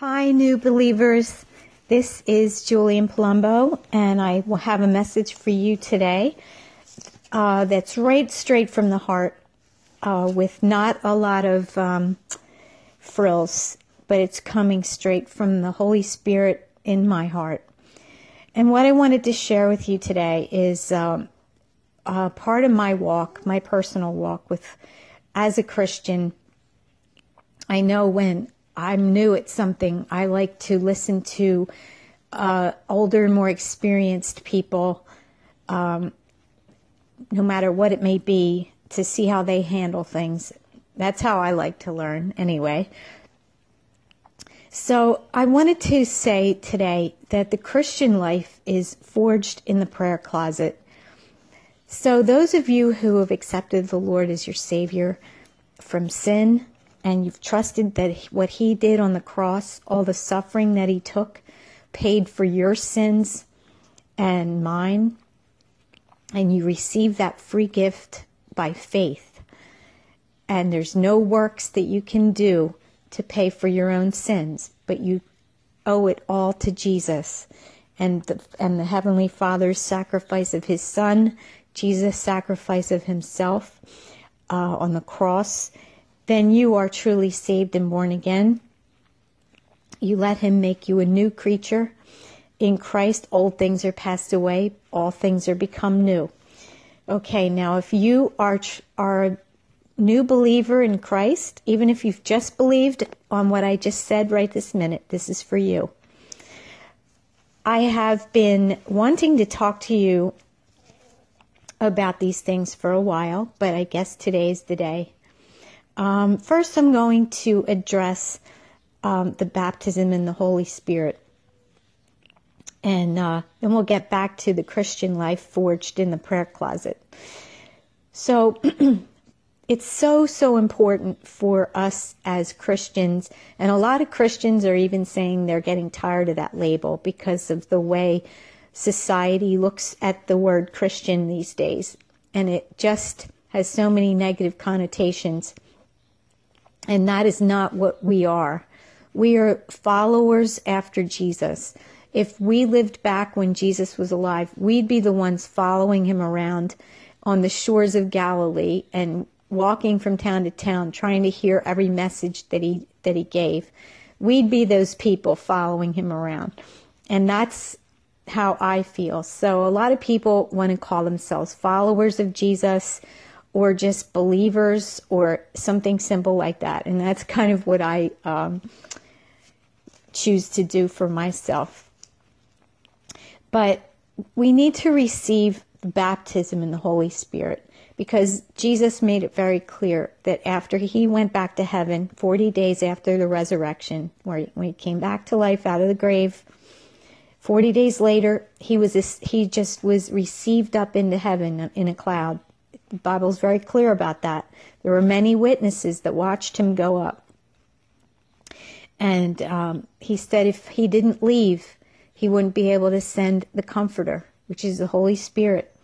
Hi, new believers. This is Julian Palumbo, and I will have a message for you today uh, that's right straight from the heart uh, with not a lot of um, frills, but it's coming straight from the Holy Spirit in my heart. And what I wanted to share with you today is um, uh, part of my walk, my personal walk with as a Christian. I know when I'm new at something, I like to listen to uh, older, and more experienced people, um, no matter what it may be, to see how they handle things. That's how I like to learn, anyway. So, I wanted to say today that the Christian life is forged in the prayer closet. So, those of you who have accepted the Lord as your Savior from sin, and you've trusted that what He did on the cross, all the suffering that He took, paid for your sins and mine, and you receive that free gift by faith. And there's no works that you can do to pay for your own sins, but you owe it all to Jesus and the, and the Heavenly Father's sacrifice of His Son, Jesus' sacrifice of Himself uh, on the cross then you are truly saved and born again. You let Him make you a new creature. In Christ, old things are passed away, all things are become new. Okay, now if you are, are a new believer in Christ, even if you've just believed on what I just said right this minute, this is for you. I have been wanting to talk to you about these things for a while, but I guess today's the day. Um, first, I'm going to address um, the baptism in the Holy Spirit. And uh, then we'll get back to the Christian life forged in the prayer closet. So, it's so, so important for us as Christians. And a lot of Christians are even saying they're getting tired of that label because of the way society looks at the word Christian these days. And it just has so many negative connotations. And that is not what we are. We are followers after Jesus. If we lived back when Jesus was alive, we'd be the ones following him around on the shores of Galilee and walking from town to town trying to hear every message that he that he gave. We'd be those people following him around. And that's how I feel. So a lot of people want to call themselves followers of Jesus or just believers or something simple like that. And that's kind of what I um, choose to do for myself. But we need to receive baptism in the Holy Spirit because Jesus made it very clear that after he went back to heaven, 40 days after the resurrection, where when he came back to life out of the grave, 40 days later, he was he just was received up into heaven in a cloud the Bible's very clear about that. There were many witnesses that watched him go up. And um, he said if he didn't leave, he wouldn't be able to send the Comforter, which is the Holy Spirit.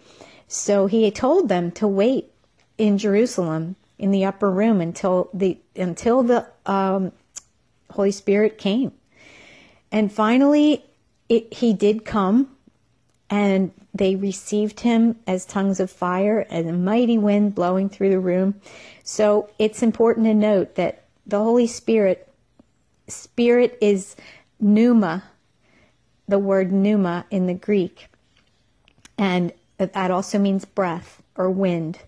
So he told them to wait in Jerusalem in the upper room until the until the um, Holy Spirit came. And finally, it, he did come, and they received him as tongues of fire and a mighty wind blowing through the room. So it's important to note that the Holy Spirit, Spirit is pneuma, the word pneuma in the Greek. And that also means breath or wind,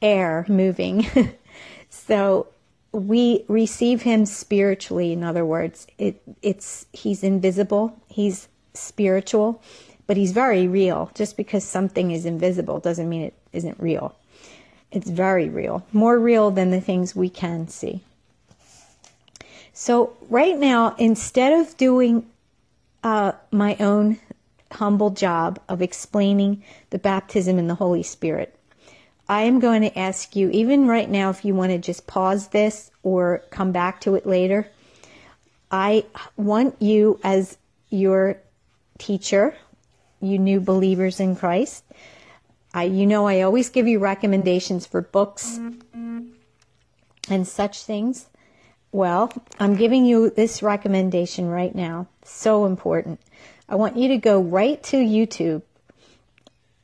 air moving. so we receive him spiritually, in other words. It, it's, he's invisible, he's spiritual but he's very real. Just because something is invisible doesn't mean it isn't real. It's very real, more real than the things we can see. So, right now, instead of doing uh, my own humble job of explaining the baptism in the Holy Spirit, I am going to ask you, even right now, if you want to just pause this or come back to it later, I want you as your teacher you new believers in Christ. I, you know, I always give you recommendations for books and such things. Well, I'm giving you this recommendation right now. So important. I want you to go right to YouTube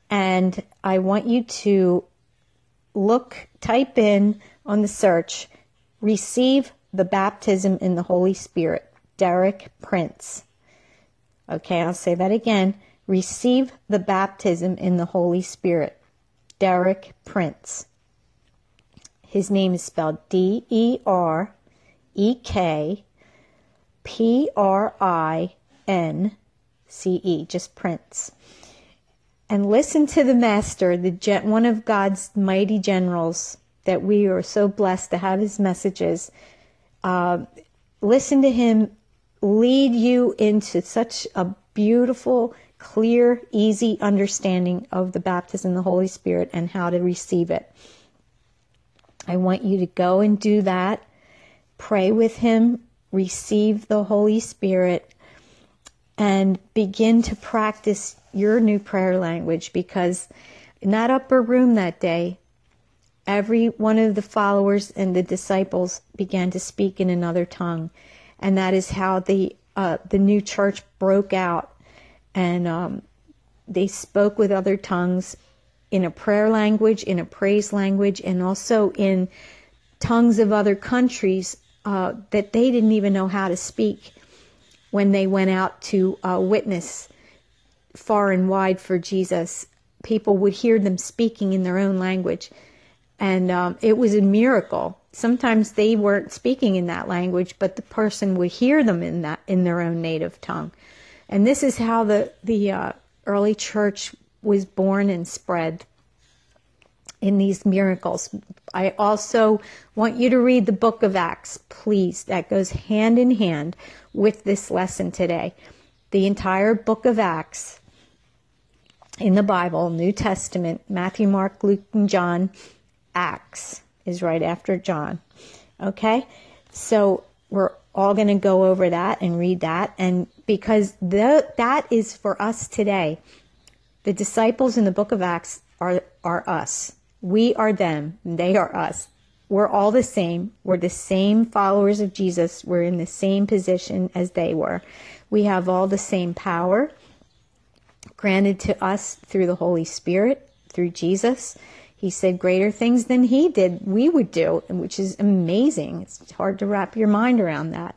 and I want you to look, type in on the search, receive the baptism in the Holy Spirit, Derek Prince. Okay, I'll say that again. Receive the baptism in the Holy Spirit, Derek Prince. His name is spelled D E R E K P R I N C E, just Prince. And listen to the Master, the one of God's mighty generals that we are so blessed to have his messages. Uh, listen to him lead you into such a beautiful, clear, easy understanding of the baptism of the Holy Spirit and how to receive it. I want you to go and do that pray with Him, receive the Holy Spirit, and begin to practice your new prayer language because in that upper room that day, every one of the followers and the disciples began to speak in another tongue. And that is how the, uh, the new church broke out. And um, they spoke with other tongues in a prayer language, in a praise language, and also in tongues of other countries uh, that they didn't even know how to speak when they went out to uh, witness far and wide for Jesus. People would hear them speaking in their own language, and um, it was a miracle. Sometimes they weren't speaking in that language, but the person would hear them in that in their own native tongue. And this is how the the uh, early church was born and spread in these miracles. I also want you to read the book of Acts, please. That goes hand in hand with this lesson today. The entire book of Acts in the Bible, New Testament, Matthew, Mark, Luke, and John, Acts is right after John. Okay? So we're all going to go over that and read that. And because the, that is for us today. The disciples in the book of Acts are, are us. We are them, they are us. We're all the same. We're the same followers of Jesus. We're in the same position as they were. We have all the same power granted to us through the Holy Spirit, through Jesus. He said greater things than he did, we would do, which is amazing. It's hard to wrap your mind around that.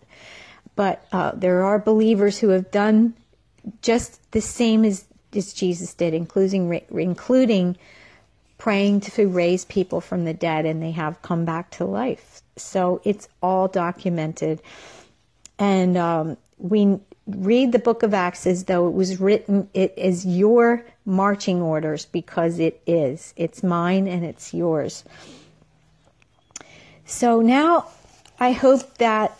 But uh, there are believers who have done just the same as, as Jesus did, including, including praying to raise people from the dead and they have come back to life. So it's all documented. And um, we read the book of Acts as though it was written, it is your marching orders because it is. It's mine and it's yours. So now I hope that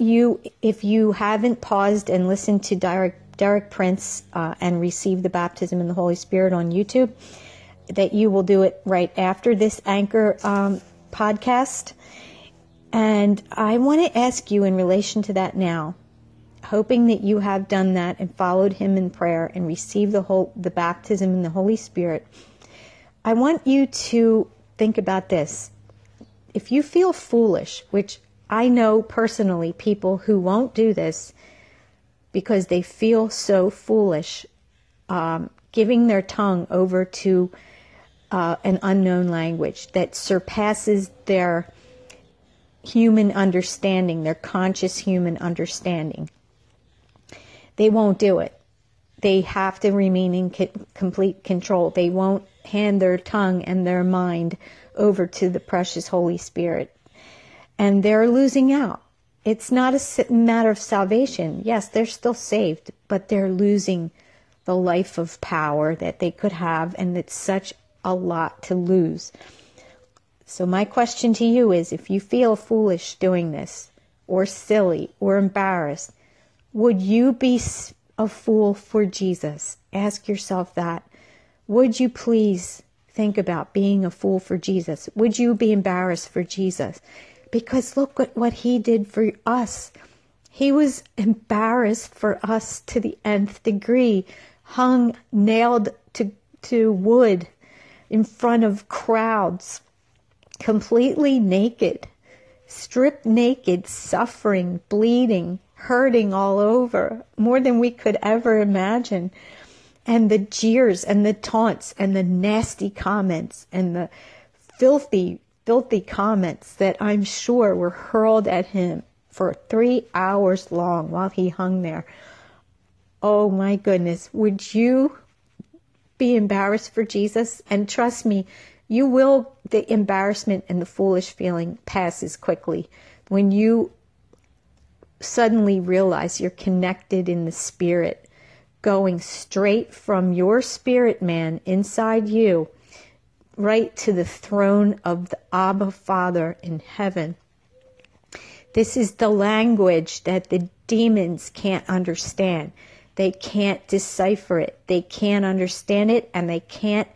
you, if you haven't paused and listened to Derek, Derek Prince uh, and received the baptism in the Holy Spirit on YouTube, that you will do it right after this anchor um, podcast. And I want to ask you in relation to that now, hoping that you have done that and followed him in prayer and received the whole the baptism in the Holy Spirit. I want you to think about this. If you feel foolish, which I know personally people who won't do this because they feel so foolish, um, giving their tongue over to uh, an unknown language that surpasses their human understanding, their conscious human understanding. They won't do it. They have to remain in complete control. They won't hand their tongue and their mind over to the precious Holy Spirit. And they're losing out. It's not a matter of salvation. Yes, they're still saved, but they're losing the life of power that they could have, and it's such a lot to lose. So, my question to you is if you feel foolish doing this, or silly, or embarrassed, would you be a fool for Jesus? Ask yourself that. Would you please think about being a fool for Jesus? Would you be embarrassed for Jesus? Because look at what he did for us. He was embarrassed for us to the nth degree, hung, nailed to, to wood in front of crowds, completely naked, stripped naked, suffering, bleeding, hurting all over, more than we could ever imagine. And the jeers and the taunts and the nasty comments and the filthy, filthy comments that I'm sure were hurled at him for three hours long while he hung there. Oh my goodness. Would you be embarrassed for Jesus? And trust me, you will, the embarrassment and the foolish feeling passes quickly when you suddenly realize you're connected in the spirit, going straight from your spirit man inside you right to the throne of the Abba Father in heaven. This is the language that the demons can't understand. They can't decipher it. They can't understand it and they can't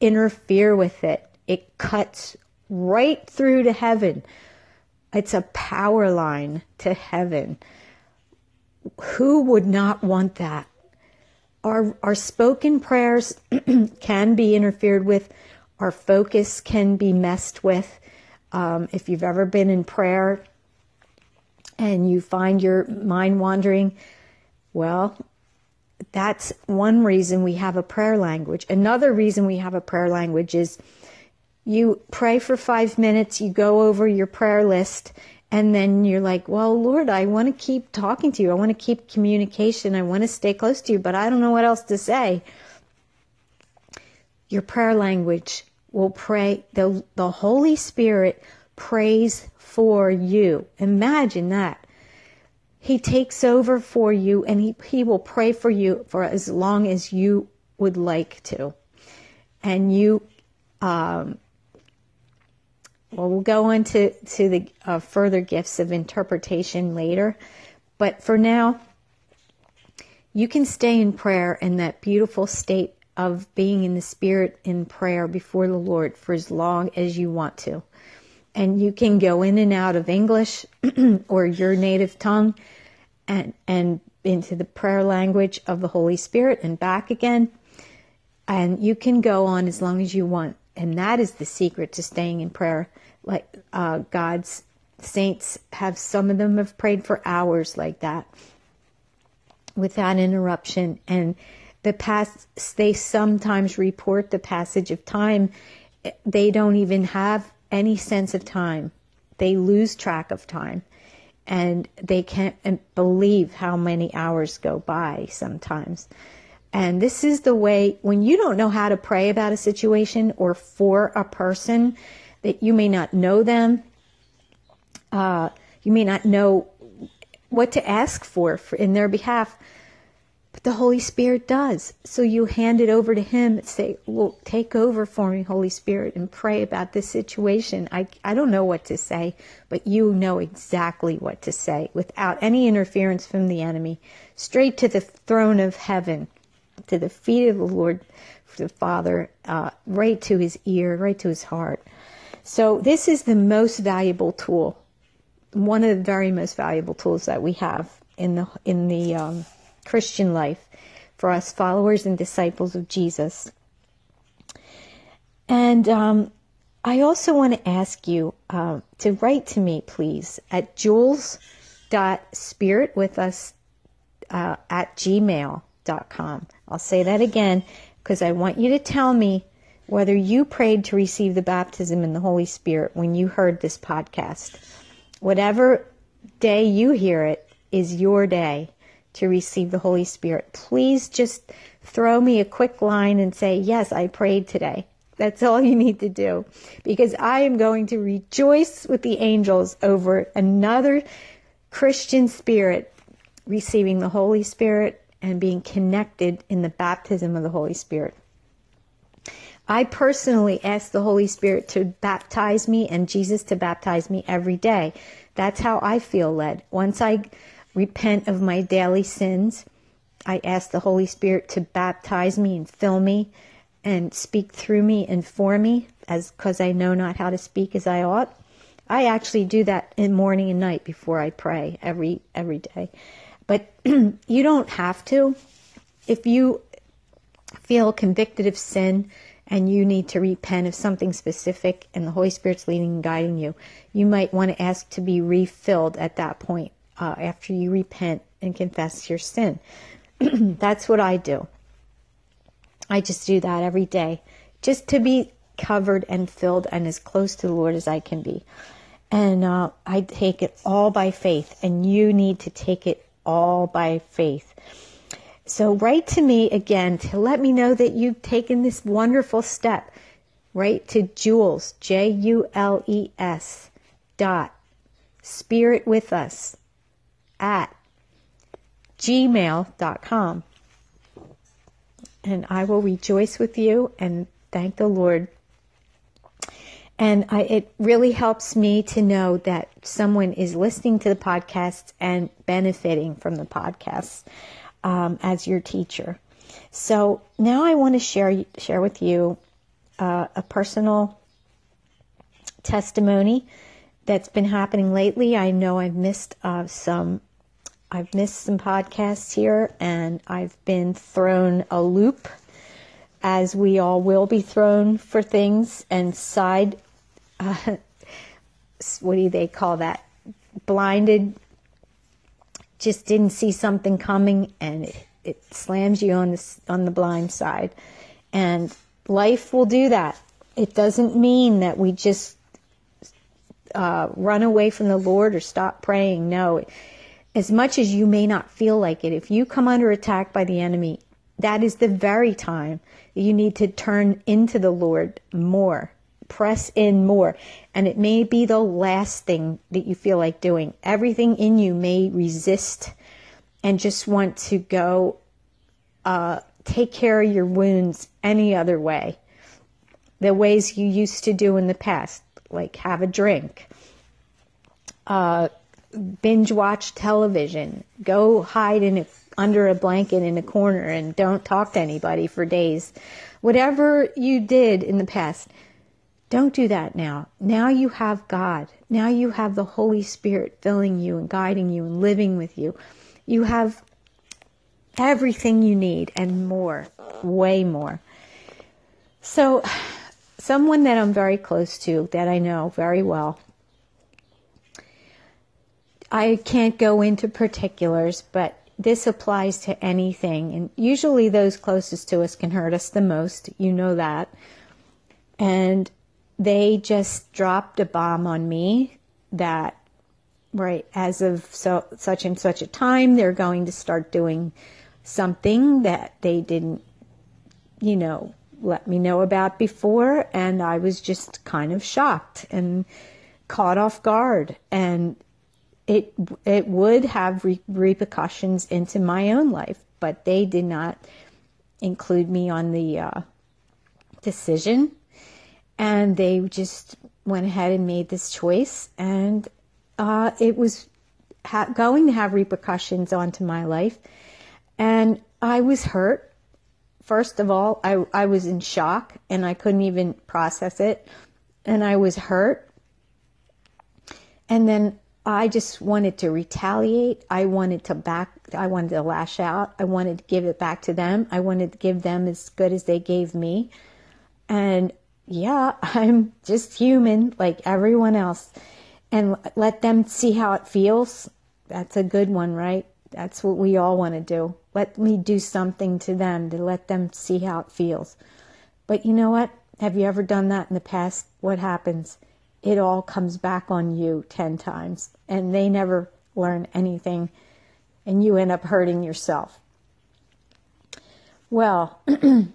interfere with it. It cuts right through to heaven. It's a power line to heaven. Who would not want that? Our, our spoken prayers can be interfered with. Our focus can be messed with. Um, if you've ever been in prayer and you find your mind wandering, well, that's one reason we have a prayer language. Another reason we have a prayer language is you pray for five minutes, you go over your prayer list, and then you're like, well, Lord, I want to keep talking to you. I want to keep communication. I want to stay close to you, but I don't know what else to say. Your prayer language will pray, the, the Holy Spirit prays for you. Imagine that. He takes over for you and he, he will pray for you for as long as you would like to. And you, um, well, we'll go into to the uh, further gifts of interpretation later. But for now, you can stay in prayer in that beautiful state of being in the spirit in prayer before the Lord for as long as you want to. And you can go in and out of English or your native tongue and, and into the prayer language of the Holy Spirit and back again. And you can go on as long as you want. And that is the secret to staying in prayer. Like uh, God's saints have, some of them have prayed for hours like that without interruption. And the past, they sometimes report the passage of time. They don't even have any sense of time. They lose track of time and they can't believe how many hours go by sometimes. And this is the way when you don't know how to pray about a situation or for a person that you may not know them, uh, you may not know what to ask for, for in their behalf. But the Holy Spirit does. So you hand it over to Him and say, Well, take over for me, Holy Spirit, and pray about this situation. I, I don't know what to say, but you know exactly what to say without any interference from the enemy. Straight to the throne of heaven, to the feet of the Lord, the Father, uh, right to His ear, right to His heart. So this is the most valuable tool, one of the very most valuable tools that we have in the in the um, Christian life for us followers and disciples of Jesus. And um, I also want to ask you uh, to write to me, please, at jules.spirit with us uh, at gmail.com. I'll say that again because I want you to tell me whether you prayed to receive the baptism in the Holy Spirit when you heard this podcast. Whatever day you hear it is your day to receive the Holy Spirit, please just throw me a quick line and say, Yes, I prayed today. That's all you need to do because I am going to rejoice with the angels over another Christian spirit receiving the Holy Spirit and being connected in the baptism of the Holy Spirit. I personally ask the Holy Spirit to baptize me and Jesus to baptize me every day. That's how I feel led. Once I repent of my daily sins. I ask the Holy Spirit to baptize me and fill me and speak through me and for me as because I know not how to speak as I ought. I actually do that in morning and night before I pray every every day. But you don't have to. If you feel convicted of sin and you need to repent of something specific and the Holy Spirit's leading and guiding you, you might want to ask to be refilled at that point uh, after you repent and confess your sin. That's what I do. I just do that every day just to be covered and filled and as close to the Lord as I can be. And uh, I take it all by faith, and you need to take it all by faith. So write to me again to let me know that you've taken this wonderful step. Write to Jules, J U L E S, dot, spirit with us, at gmail.com. And I will rejoice with you and thank the Lord. And I, it really helps me to know that someone is listening to the podcast and benefiting from the podcast um, as your teacher. So now I want to share share with you uh, a personal testimony that's been happening lately. I know I've missed uh, some I've missed some podcasts here, and I've been thrown a loop, as we all will be thrown for things and side. Uh, what do they call that? Blinded just didn't see something coming and it, it slams you on the, on the blind side. And life will do that. It doesn't mean that we just uh, run away from the Lord or stop praying. No, as much as you may not feel like it, if you come under attack by the enemy, that is the very time that you need to turn into the Lord more press in more. And it may be the last thing that you feel like doing. Everything in you may resist and just want to go uh, take care of your wounds any other way. The ways you used to do in the past, like have a drink, uh, binge watch television, go hide in a, under a blanket in a corner and don't talk to anybody for days. Whatever you did in the past, don't do that now. Now you have God. Now you have the Holy Spirit filling you and guiding you and living with you. You have everything you need and more, way more. So, someone that I'm very close to, that I know very well, I can't go into particulars, but this applies to anything. And usually those closest to us can hurt us the most. You know that. And they just dropped a bomb on me that right as of so such and such a time they're going to start doing something that they didn't you know let me know about before and I was just kind of shocked and caught off guard and it it would have re- repercussions into my own life but they did not include me on the uh, decision and they just went ahead and made this choice, and uh, it was ha- going to have repercussions onto my life. And I was hurt. First of all, I, I was in shock and I couldn't even process it. And I was hurt. And then I just wanted to retaliate. I wanted to back, I wanted to lash out. I wanted to give it back to them. I wanted to give them as good as they gave me. And yeah, I'm just human like everyone else. And let them see how it feels. That's a good one, right? That's what we all want to do. Let me do something to them to let them see how it feels. But you know what? Have you ever done that in the past? What happens? It all comes back on you 10 times, and they never learn anything, and you end up hurting yourself. Well,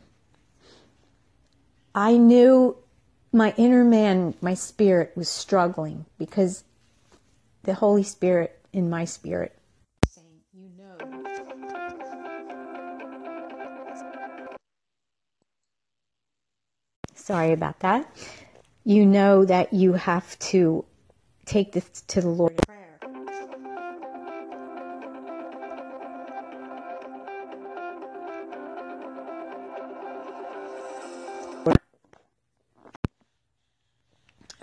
I knew my inner man, my spirit was struggling because the Holy Spirit in my spirit Sorry about that. You know that you have to take this to the Lord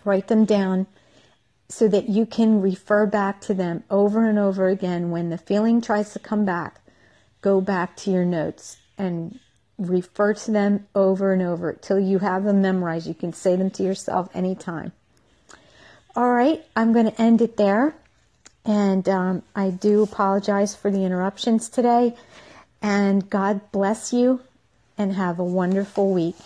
Write them down so that you can refer back to them over and over again when the feeling tries to come back. Go back to your notes and refer to them over and over till you have them memorized. You can say them to yourself anytime. All right, I'm going to end it there. And um, I do apologize for the interruptions today. And God bless you and have a wonderful week.